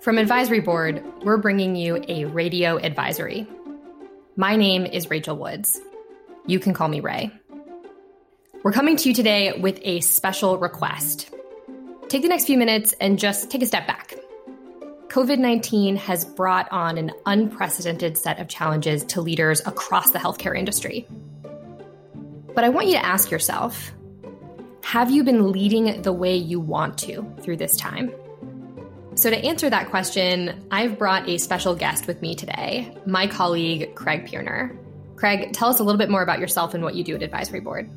From Advisory Board, we're bringing you a radio advisory. My name is Rachel Woods. You can call me Rae. We're coming to you today with a special request. Take the next few minutes and just take a step back. COVID 19 has brought on an unprecedented set of challenges to leaders across the healthcare industry. But I want you to ask yourself have you been leading the way you want to through this time? So, to answer that question, I've brought a special guest with me today, my colleague, Craig Pierner. Craig, tell us a little bit more about yourself and what you do at Advisory Board.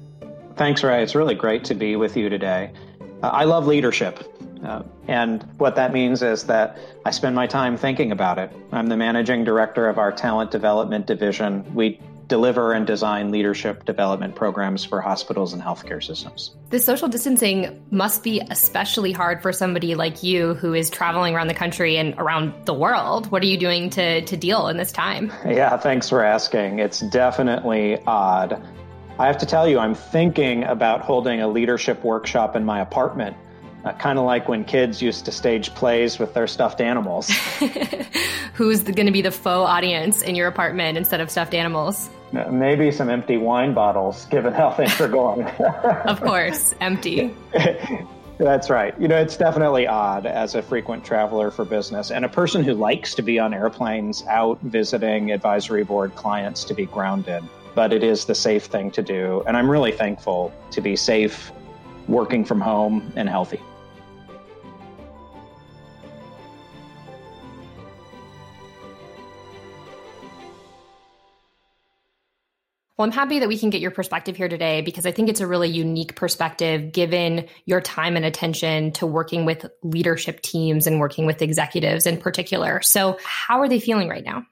Thanks, Rae. It's really great to be with you today. Uh, I love leadership. Uh, and what that means is that I spend my time thinking about it. I'm the managing director of our talent development division. We deliver and design leadership development programs for hospitals and healthcare systems. The social distancing must be especially hard for somebody like you who is traveling around the country and around the world. What are you doing to, to deal in this time? Yeah, thanks for asking. It's definitely odd. I have to tell you, I'm thinking about holding a leadership workshop in my apartment uh, kind of like when kids used to stage plays with their stuffed animals. Who's going to be the faux audience in your apartment instead of stuffed animals? Maybe some empty wine bottles, given how things are going. of course, empty. That's right. You know, it's definitely odd as a frequent traveler for business and a person who likes to be on airplanes out visiting advisory board clients to be grounded. But it is the safe thing to do. And I'm really thankful to be safe, working from home, and healthy. Well, I'm happy that we can get your perspective here today because I think it's a really unique perspective given your time and attention to working with leadership teams and working with executives in particular. So, how are they feeling right now?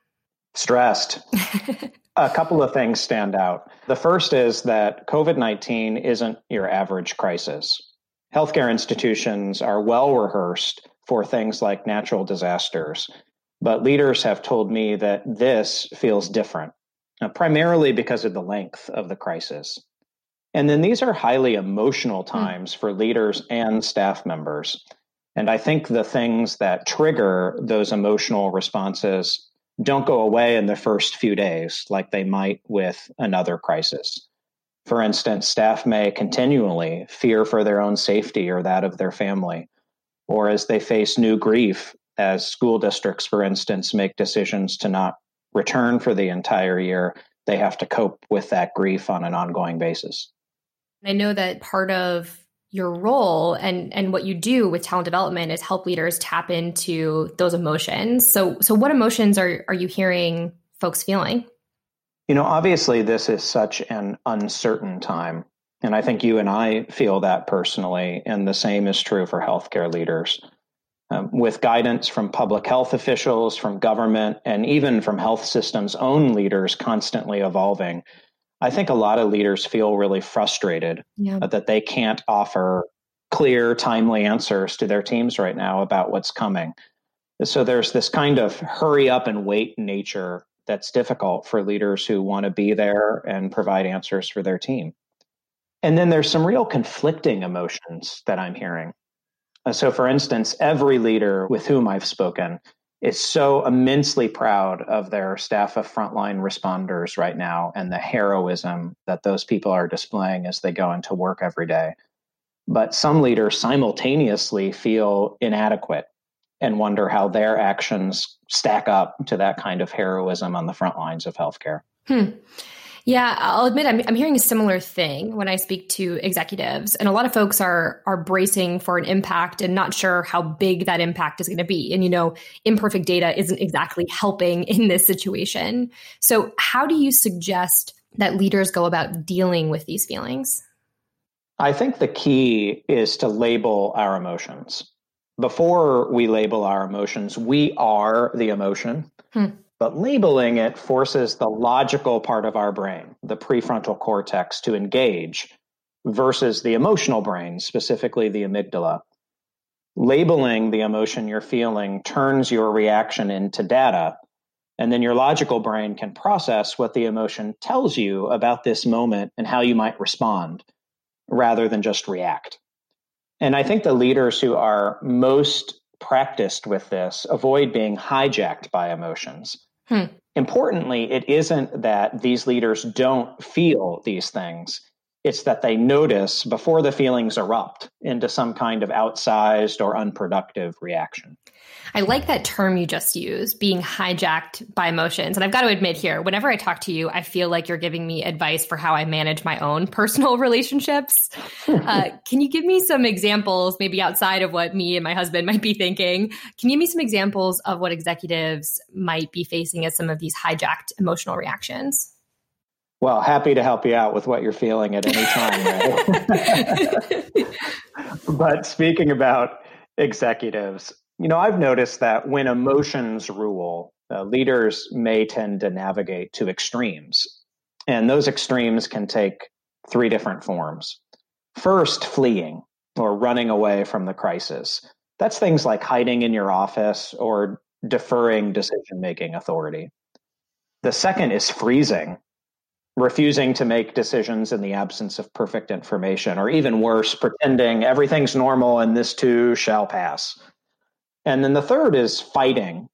Stressed. a couple of things stand out. The first is that COVID 19 isn't your average crisis. Healthcare institutions are well rehearsed for things like natural disasters, but leaders have told me that this feels different uh, primarily because of the length of the crisis. And then these are highly emotional hmm. times mm. for leaders and staff members. And I think the things that trigger those emotional responses don't go away in the first few days like they might with another crisis. For instance, staff may continually fear for their own safety or that of their family, or as they face new grief, as school districts, for instance, make decisions to not return for the entire year, they have to cope with that grief on an ongoing basis. I know that part of your role and and what you do with talent development is help leaders tap into those emotions. So so what emotions are are you hearing folks feeling? You know, obviously this is such an uncertain time. And I think you and I feel that personally, and the same is true for healthcare leaders um, with guidance from public health officials, from government, and even from health systems' own leaders constantly evolving. I think a lot of leaders feel really frustrated yeah. that they can't offer clear, timely answers to their teams right now about what's coming. So there's this kind of hurry up and wait nature that's difficult for leaders who want to be there and provide answers for their team. And then there's some real conflicting emotions that I'm hearing. So, for instance, every leader with whom I've spoken is so immensely proud of their staff of frontline responders right now and the heroism that those people are displaying as they go into work every day. But some leaders simultaneously feel inadequate and wonder how their actions stack up to that kind of heroism on the front lines of healthcare. Hmm. Yeah, I'll admit I'm, I'm hearing a similar thing when I speak to executives, and a lot of folks are are bracing for an impact and not sure how big that impact is going to be. And you know, imperfect data isn't exactly helping in this situation. So, how do you suggest that leaders go about dealing with these feelings? I think the key is to label our emotions. Before we label our emotions, we are the emotion. Hmm. But labeling it forces the logical part of our brain, the prefrontal cortex, to engage versus the emotional brain, specifically the amygdala. Labeling the emotion you're feeling turns your reaction into data, and then your logical brain can process what the emotion tells you about this moment and how you might respond rather than just react. And I think the leaders who are most practiced with this avoid being hijacked by emotions. Hmm. Importantly, it isn't that these leaders don't feel these things. It's that they notice before the feelings erupt into some kind of outsized or unproductive reaction. I like that term you just used, being hijacked by emotions. And I've got to admit here, whenever I talk to you, I feel like you're giving me advice for how I manage my own personal relationships. uh, can you give me some examples, maybe outside of what me and my husband might be thinking? Can you give me some examples of what executives might be facing as some of these hijacked emotional reactions? Well, happy to help you out with what you're feeling at any time. but speaking about executives, you know, I've noticed that when emotions rule, uh, leaders may tend to navigate to extremes. And those extremes can take three different forms. First, fleeing or running away from the crisis. That's things like hiding in your office or deferring decision making authority. The second is freezing refusing to make decisions in the absence of perfect information, or even worse, pretending everything's normal and this too shall pass. And then the third is fighting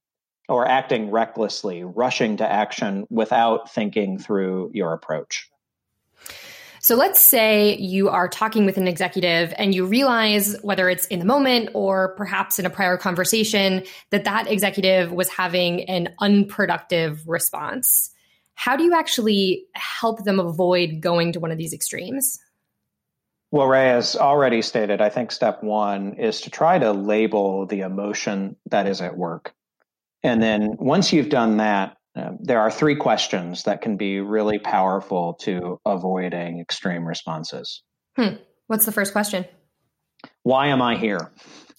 or acting recklessly, rushing to action without thinking through your approach. So let's say you are talking with an executive and you realize whether it's in the moment or perhaps in a prior conversation that that executive was having an unproductive response how do you actually help them avoid going to one of these extremes? Well, Rae has already stated, I think step one is to try to label the emotion that is at work. And then once you've done that, uh, there are three questions that can be really powerful to avoiding extreme responses. Hmm. What's the first question? Why am I here?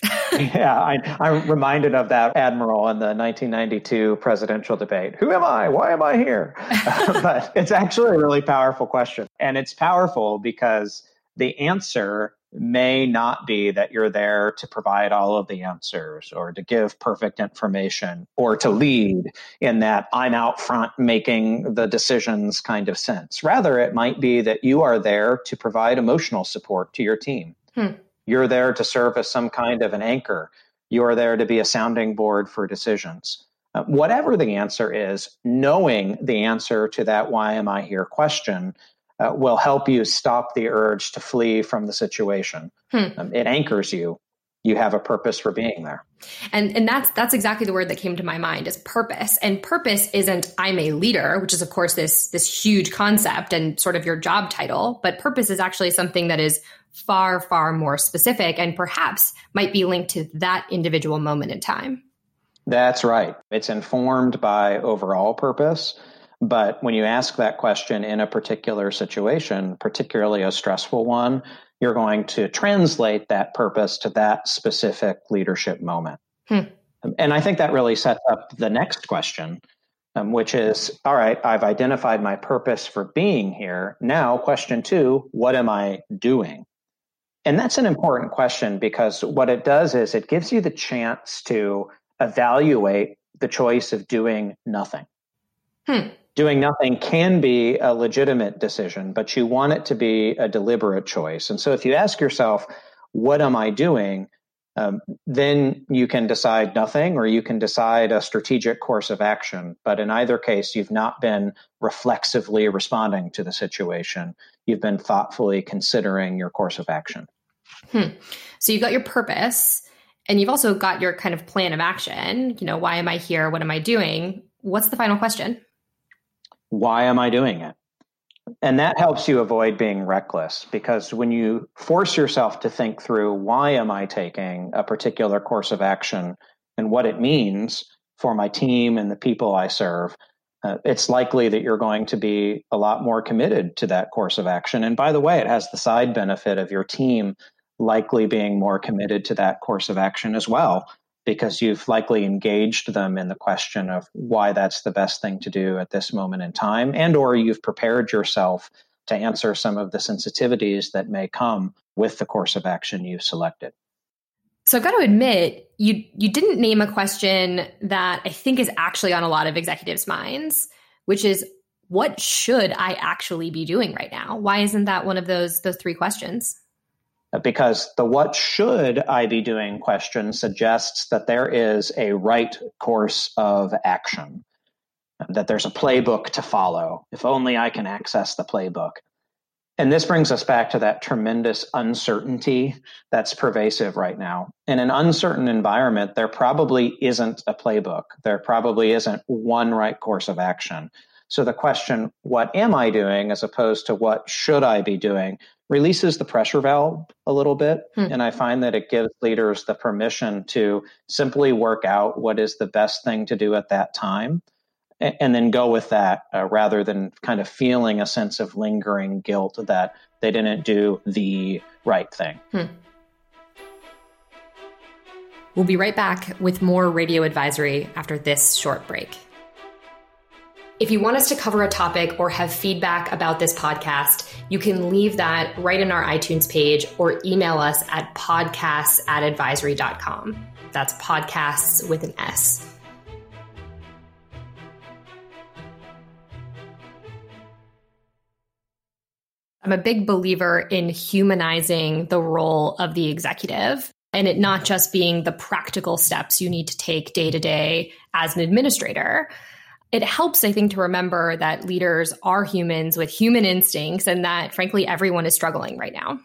yeah, I, I'm reminded of that admiral in the 1992 presidential debate. Who am I? Why am I here? but it's actually a really powerful question. And it's powerful because the answer may not be that you're there to provide all of the answers or to give perfect information or to lead in that I'm out front making the decisions kind of sense. Rather, it might be that you are there to provide emotional support to your team. Hmm you're there to serve as some kind of an anchor. You are there to be a sounding board for decisions. Uh, whatever the answer is, knowing the answer to that why am I here question uh, will help you stop the urge to flee from the situation. Hmm. Um, it anchors you. You have a purpose for being there. And and that's that's exactly the word that came to my mind is purpose. And purpose isn't I'm a leader, which is of course this this huge concept and sort of your job title, but purpose is actually something that is far, far more specific and perhaps might be linked to that individual moment in time. That's right. It's informed by overall purpose. But when you ask that question in a particular situation, particularly a stressful one, you're going to translate that purpose to that specific leadership moment. Hmm. And I think that really sets up the next question, um, which is all right, I've identified my purpose for being here. Now, question two what am I doing? And that's an important question because what it does is it gives you the chance to evaluate the choice of doing nothing. Hmm. Doing nothing can be a legitimate decision, but you want it to be a deliberate choice. And so if you ask yourself, what am I doing? Um, then you can decide nothing or you can decide a strategic course of action. But in either case, you've not been reflexively responding to the situation. You've been thoughtfully considering your course of action. Hmm. So you've got your purpose and you've also got your kind of plan of action. You know, why am I here? What am I doing? What's the final question? Why am I doing it? And that helps you avoid being reckless because when you force yourself to think through why am I taking a particular course of action and what it means for my team and the people I serve, uh, it's likely that you're going to be a lot more committed to that course of action. And by the way, it has the side benefit of your team likely being more committed to that course of action as well because you've likely engaged them in the question of why that's the best thing to do at this moment in time and or you've prepared yourself to answer some of the sensitivities that may come with the course of action you've selected so I've got to admit, you you didn't name a question that I think is actually on a lot of executives' minds, which is what should I actually be doing right now? Why isn't that one of those those three questions? Because the what should I be doing question suggests that there is a right course of action, that there's a playbook to follow. If only I can access the playbook. And this brings us back to that tremendous uncertainty that's pervasive right now. In an uncertain environment, there probably isn't a playbook. There probably isn't one right course of action. So the question, what am I doing, as opposed to what should I be doing, releases the pressure valve a little bit. Hmm. And I find that it gives leaders the permission to simply work out what is the best thing to do at that time and, and then go with that uh, rather than kind of feeling a sense of lingering guilt that they didn't do the right thing. Hmm. We'll be right back with more radio advisory after this short break. If you want us to cover a topic or have feedback about this podcast, you can leave that right in our iTunes page or email us at podcasts at advisory.com. That's podcasts with an S. I'm a big believer in humanizing the role of the executive and it not just being the practical steps you need to take day to day as an administrator it helps, I think, to remember that leaders are humans with human instincts and that, frankly, everyone is struggling right now.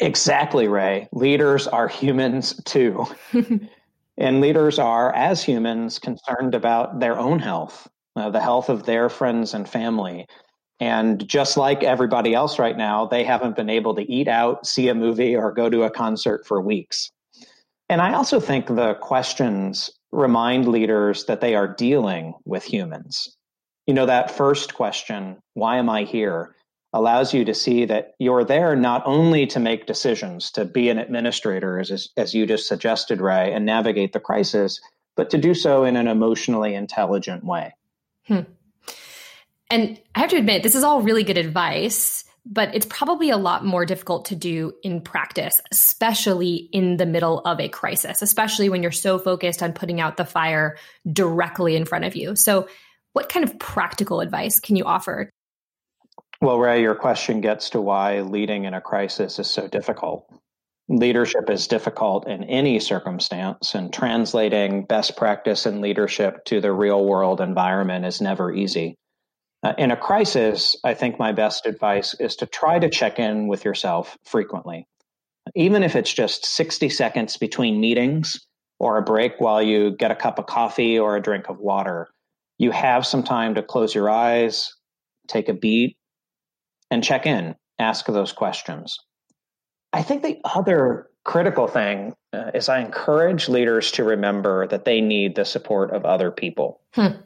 Exactly, Rae. Leaders are humans too. and leaders are, as humans, concerned about their own health, uh, the health of their friends and family. And just like everybody else right now, they haven't been able to eat out, see a movie, or go to a concert for weeks. And I also think the questions remind leaders that they are dealing with humans. You know, that first question, why am I here, allows you to see that you're there not only to make decisions, to be an administrator, as, as you just suggested, Rae, and navigate the crisis, but to do so in an emotionally intelligent way. Hmm. And I have to admit, this is all really good advice but it's probably a lot more difficult to do in practice, especially in the middle of a crisis, especially when you're so focused on putting out the fire directly in front of you. So, what kind of practical advice can you offer? Well, Rae, your question gets to why leading in a crisis is so difficult. Leadership is difficult in any circumstance, and translating best practice in leadership to the real world environment is never easy. Uh, in a crisis, I think my best advice is to try to check in with yourself frequently. Even if it's just 60 seconds between meetings or a break while you get a cup of coffee or a drink of water, you have some time to close your eyes, take a beat, and check in, ask those questions. I think the other critical thing uh, is I encourage leaders to remember that they need the support of other people. Hmm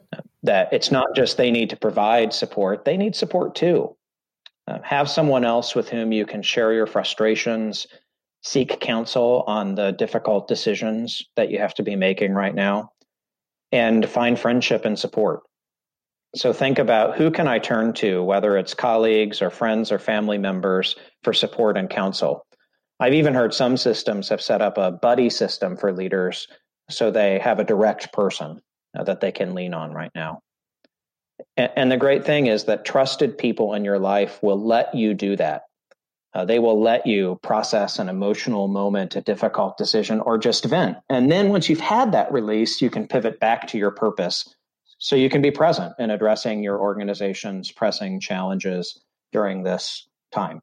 that it's not just they need to provide support, they need support too. Uh, have someone else with whom you can share your frustrations, seek counsel on the difficult decisions that you have to be making right now, and find friendship and support. So think about who can I turn to, whether it's colleagues or friends or family members for support and counsel. I've even heard some systems have set up a buddy system for leaders so they have a direct person uh, that they can lean on right now. And, the great thing is that trusted people in your life will let you do that. Uh, they will let you process an emotional moment, a difficult decision, or just vent. And then once you've had that release, you can pivot back to your purpose so you can be present in addressing your organization's pressing challenges during this time.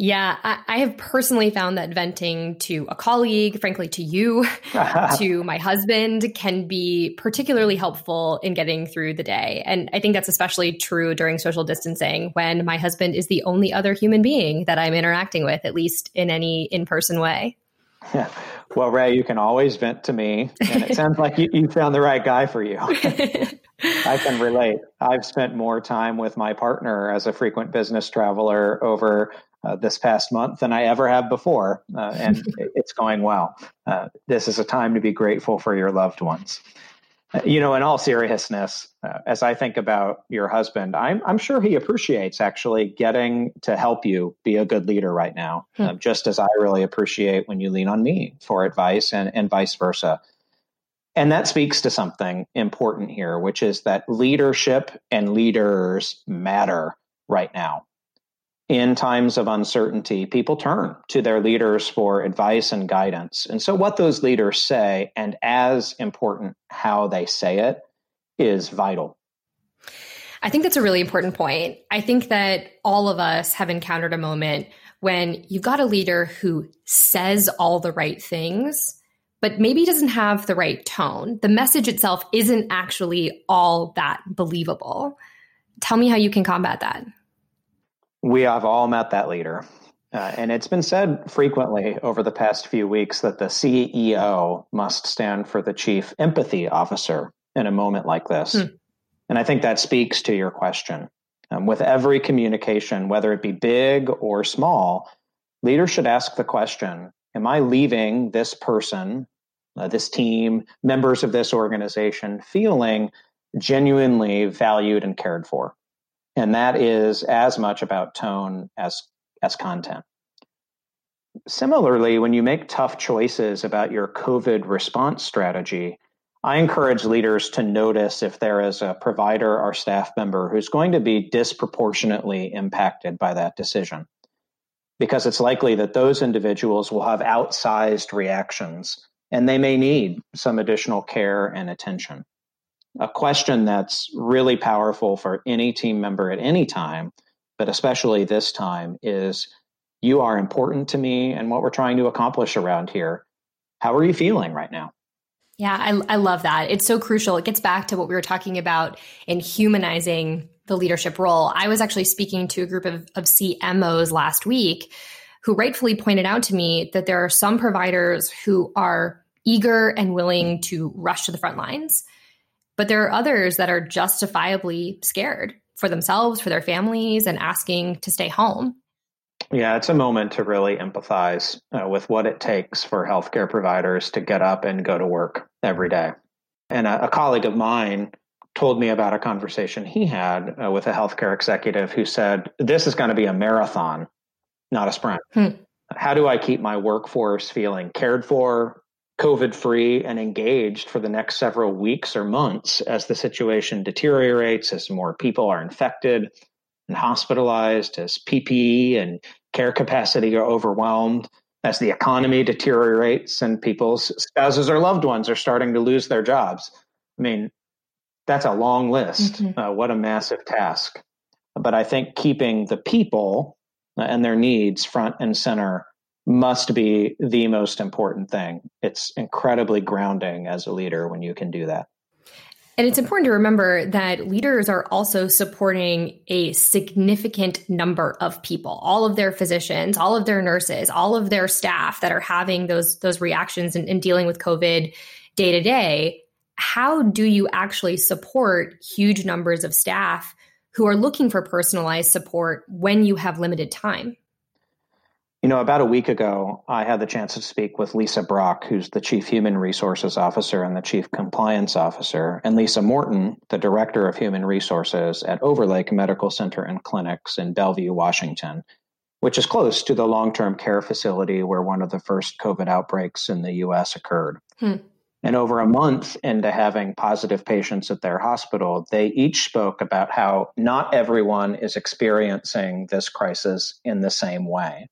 Yeah, I, I, have personally found that venting to a colleague, frankly, to you, to my husband, can be particularly helpful in getting through the day. And I think that's especially true during social distancing when my husband is the only other human being that I'm interacting with, at least in any in person way. Yeah. Well, Rae, you can always vent to me. And it sounds like you, you found the right guy for you. I can relate. I've spent more time with my partner as a frequent business traveler over uh, this past month than I ever have before, uh, and it's going well. Uh, this is a time to be grateful for your loved ones. Uh, you know, in all seriousness, uh, as I think about your husband, I'm, I'm sure he appreciates actually getting to help you be a good leader right now, hmm. Uh, just as I really appreciate when you lean on me for advice and, and vice versa. And that speaks to something important here, which is that leadership and leaders matter right now in times of uncertainty, people turn to their leaders for advice and guidance. And so, what those leaders say, and as important, how they say it, is vital. I think that's a really important point. I think that all of us have encountered a moment when you've got a leader who says all the right things, but maybe doesn't have the right tone. The message itself isn't actually all that believable. Tell me how you can combat that. We have all met that leader. Uh, and it's been said frequently over the past few weeks that the CEO must stand for the chief empathy officer in a moment like this. Hmm. And I think that speaks to your question. Um, with every communication, whether it be big or small, leaders should ask the question Am I leaving this person, uh, this team, members of this organization feeling genuinely valued and cared for? And that is as much about tone as, as content. Similarly, when you make tough choices about your COVID response strategy, I encourage leaders to notice if there is a provider or staff member who's going to be disproportionately impacted by that decision. Because it's likely that those individuals will have outsized reactions and they may need some additional care and attention. A question that's really powerful for any team member at any time, but especially this time, is You are important to me and what we're trying to accomplish around here. How are you feeling right now? Yeah, I, I love that. It's so crucial. It gets back to what we were talking about in humanizing the leadership role. I was actually speaking to a group of, of CMOs last week who rightfully pointed out to me that there are some providers who are eager and willing to rush to the front lines, but there are others that are justifiably scared for themselves, for their families, and asking to stay home. Yeah, it's a moment to really empathize uh, with what it takes for healthcare providers to get up and go to work every day. And a, a colleague of mine told me about a conversation he had uh, with a healthcare executive who said, This is going to be a marathon, not a sprint. Hmm. How do I keep my workforce feeling cared for, COVID free, and engaged for the next several weeks or months as the situation deteriorates, as more people are infected? and hospitalized, as PPE and care capacity are overwhelmed, as the economy deteriorates and people's spouses or loved ones are starting to lose their jobs. I mean, that's a long list. Mm-hmm. Uh, what a massive task. But I think keeping the people and their needs front and center must be the most important thing. It's incredibly grounding as a leader when you can do that. And it's important to remember that leaders are also supporting a significant number of people, all of their physicians, all of their nurses, all of their staff that are having those, those reactions and, and dealing with COVID day to day. How do you actually support huge numbers of staff who are looking for personalized support when you have limited time? You know, about a week ago, I had the chance to speak with Lisa Brock, who's the Chief Human Resources Officer and the Chief Compliance Officer, and Lisa Morton, the Director of Human Resources at Overlake Medical Center and Clinics in Bellevue, Washington, which is close to the long term care facility where one of the first COVID outbreaks in the U.S. occurred. Hmm. And over a month into having positive patients at their hospital, they each spoke about how not everyone is experiencing this crisis in the same way.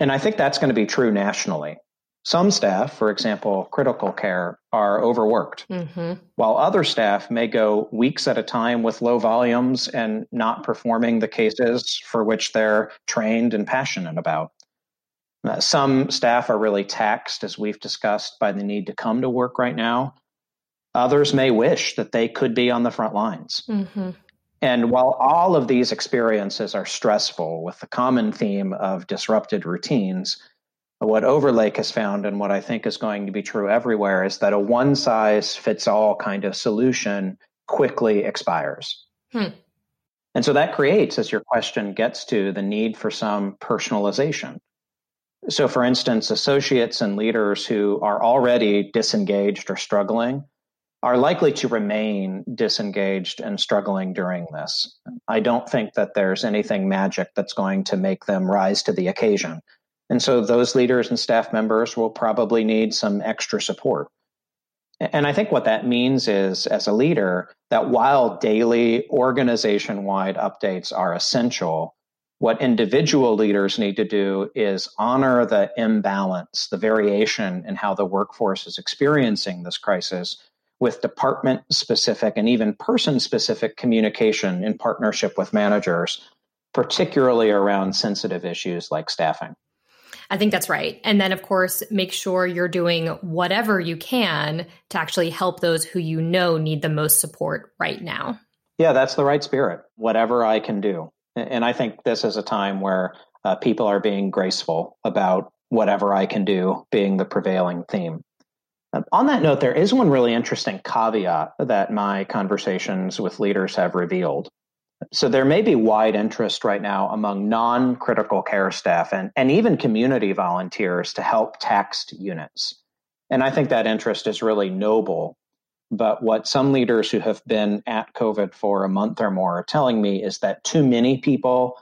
And I think that's going to be true nationally. Some staff, for example, critical care, are overworked, mm-hmm. while other staff may go weeks at a time with low volumes and not performing the cases for which they're trained and passionate about. Uh, some staff are really taxed, as we've discussed, by the need to come to work right now. Others may wish that they could be on the front lines. Mm-hmm. And while all of these experiences are stressful with the common theme of disrupted routines, what Overlake has found, and what I think is going to be true everywhere, is that a one size fits all kind of solution quickly expires. Hmm. And so that creates, as your question gets to, the need for some personalization. So, for instance, associates and leaders who are already disengaged or struggling are likely to remain disengaged and struggling during this. I don't think that there's anything magic that's going to make them rise to the occasion. And so those leaders and staff members will probably need some extra support. And I think what that means is, as a leader, that while daily organization wide updates are essential, What individual leaders need to do is honor the imbalance, the variation in how the workforce is experiencing this crisis with department specific and even person specific communication in partnership with managers, particularly around sensitive issues like staffing. I think that's right. And then, of course, make sure you're doing whatever you can to actually help those who you know need the most support right now. Yeah, that's the right spirit. Whatever I can do. And I think this is a time where uh, people are being graceful about whatever I can do being the prevailing theme. Um, on that note, there is one really interesting caveat that my conversations with leaders have revealed. So there may be wide interest right now among non critical care staff and, and even community volunteers to help text units. And I think that interest is really noble. But what some leaders who have been at COVID for a month or more are telling me is that too many people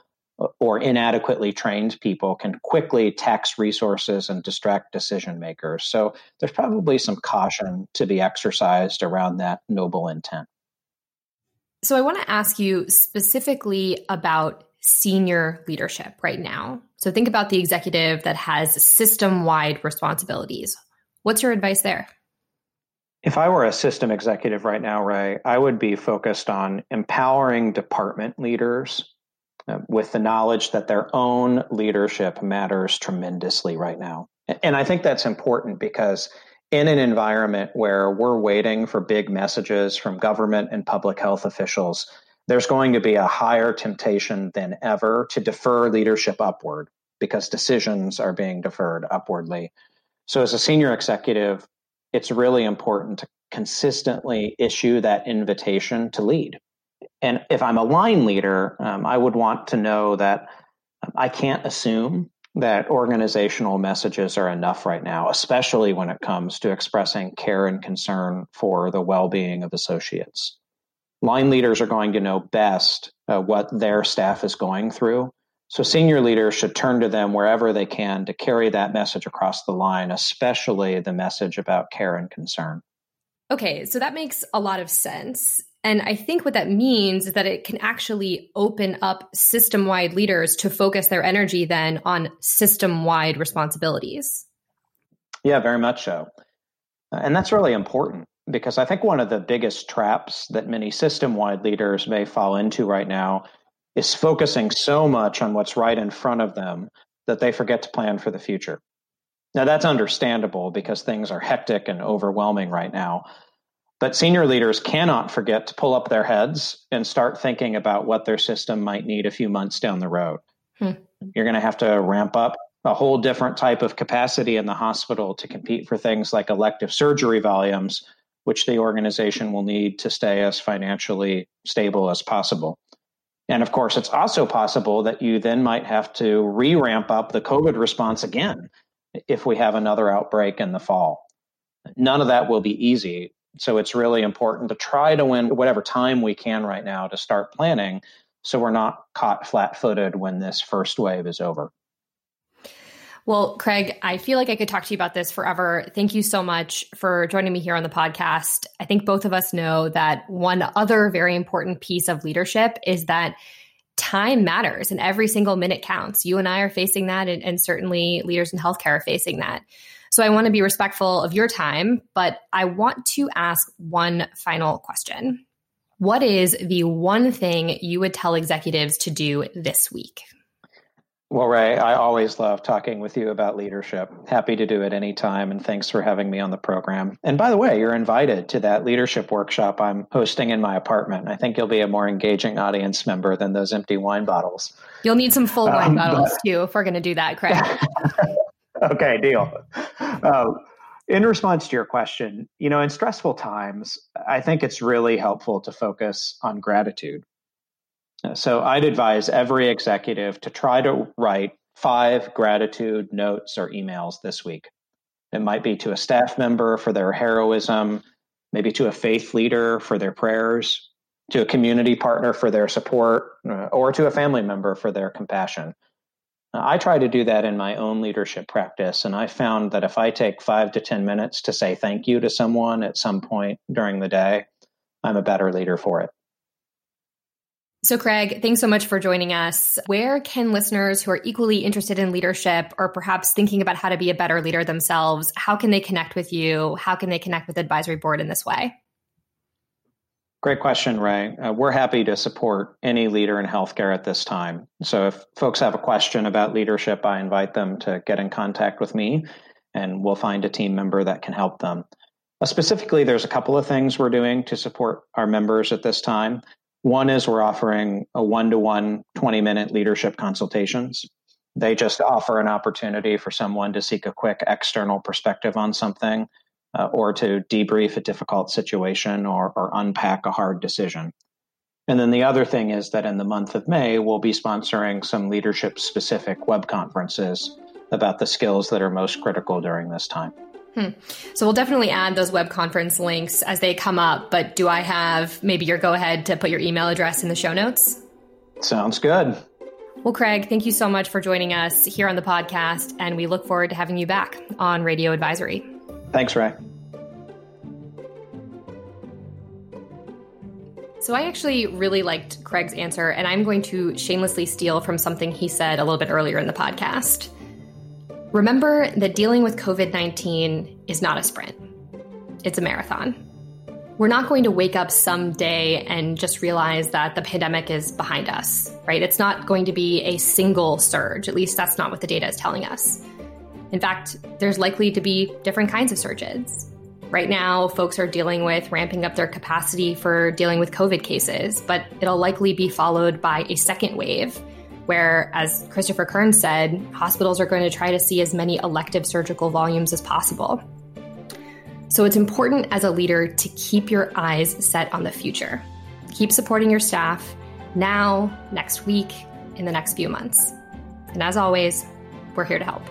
or inadequately trained people can quickly tax resources and distract decision makers. So there's probably some caution to be exercised around that noble intent. So I want to ask you specifically about senior leadership right now. So think about the executive that has system wide responsibilities. What's your advice there? If I were a system executive right now, Rae, I would be focused on empowering department leaders with the knowledge that their own leadership matters tremendously right now. And I think that's important because in an environment where we're waiting for big messages from government and public health officials, there's going to be a higher temptation than ever to defer leadership upward because decisions are being deferred upwardly. So, as a senior executive, it's really important to consistently issue that invitation to lead. And if I'm a line leader, um, I would want to know that I can't assume that organizational messages are enough right now, especially when it comes to expressing care and concern for the well being of associates. Line leaders are going to know best uh, what their staff is going through. So, senior leaders should turn to them wherever they can to carry that message across the line, especially the message about care and concern. Okay, so that makes a lot of sense. And I think what that means is that it can actually open up system wide leaders to focus their energy then on system wide responsibilities. Yeah, very much so. Uh, and that's really important because I think one of the biggest traps that many system wide leaders may fall into right now is focusing so much on what's right in front of them that they forget to plan for the future. Now, that's understandable because things are hectic and overwhelming right now. But senior leaders cannot forget to pull up their heads and start thinking about what their system might need a few months down the road. Hmm. You're going to have to ramp up a whole different type of capacity in the hospital to compete for things like elective surgery volumes, which the organization will need to stay as financially stable as possible. And of course, it's also possible that you then might have to re ramp up the COVID response again if we have another outbreak in the fall. None of that will be easy, so it's really important to try to win whatever time we can right now to start planning so we're not caught flat footed when this first wave is over. Well, Craig, I feel like I could talk to you about this forever. Thank you so much for joining me here on the podcast. I think both of us know that one other very important piece of leadership is that time matters and every single minute counts. You and I are facing that, and, and certainly leaders in healthcare are facing that. So I want to be respectful of your time, but I want to ask one final question. What is the one thing you would tell executives to do this week? Well, Rae, I always love talking with you about leadership. Happy to do it anytime, and thanks for having me on the program. And by the way, you're invited to that leadership workshop I'm hosting in my apartment. I think you'll be a more engaging audience member than those empty wine bottles. You'll need some full wine um, bottles but, too if we're going to do that, Craig. okay, deal. Uh, in response to your question, you know, in stressful times, I think it's really helpful to focus on gratitude. So I'd advise every executive to try to write five gratitude notes or emails this week. It might be to a staff member for their heroism, maybe to a faith leader for their prayers, to a community partner for their support, uh, or to a family member for their compassion. I try to do that in my own leadership practice. And I found that if I take five to 10 minutes to say thank you to someone at some point during the day, I'm a better leader for it. So, Craig, thanks so much for joining us. Where can listeners who are equally interested in leadership or perhaps thinking about how to be a better leader themselves, how can they connect with you? How can they connect with the advisory board in this way? Great question, Rae. Uh, we're happy to support any leader in healthcare at this time. So if folks have a question about leadership, I invite them to get in contact with me and we'll find a team member that can help them. Uh, specifically, there's a couple of things we're doing to support our members at this time. One is we're offering a one to one 20 minute leadership consultations. They just offer an opportunity for someone to seek a quick external perspective on something uh, or to debrief a difficult situation or, or unpack a hard decision. And then the other thing is that in the month of May, we'll be sponsoring some leadership specific web conferences about the skills that are most critical during this time. Hmm. So we'll definitely add those web conference links as they come up. But do I have maybe your go ahead to put your email address in the show notes? Sounds good. Well, Craig, thank you so much for joining us here on the podcast, and we look forward to having you back on Radio Advisory. Thanks, Rae. So, I actually really liked Craig's answer, and I'm going to shamelessly steal from something he said a little bit earlier in the podcast. Remember that dealing with COVID 19 is not a sprint, it's a marathon. We're not going to wake up someday and just realize that the pandemic is behind us, right? It's not going to be a single surge. At least that's not what the data is telling us. In fact, there's likely to be different kinds of surges. Right now, folks are dealing with ramping up their capacity for dealing with COVID cases, but it'll likely be followed by a second wave where, as Christopher Kern said, hospitals are going to try to see as many elective surgical volumes as possible. So it's important as a leader to keep your eyes set on the future. Keep supporting your staff now, next week, in the next few months. And as always, we're here to help.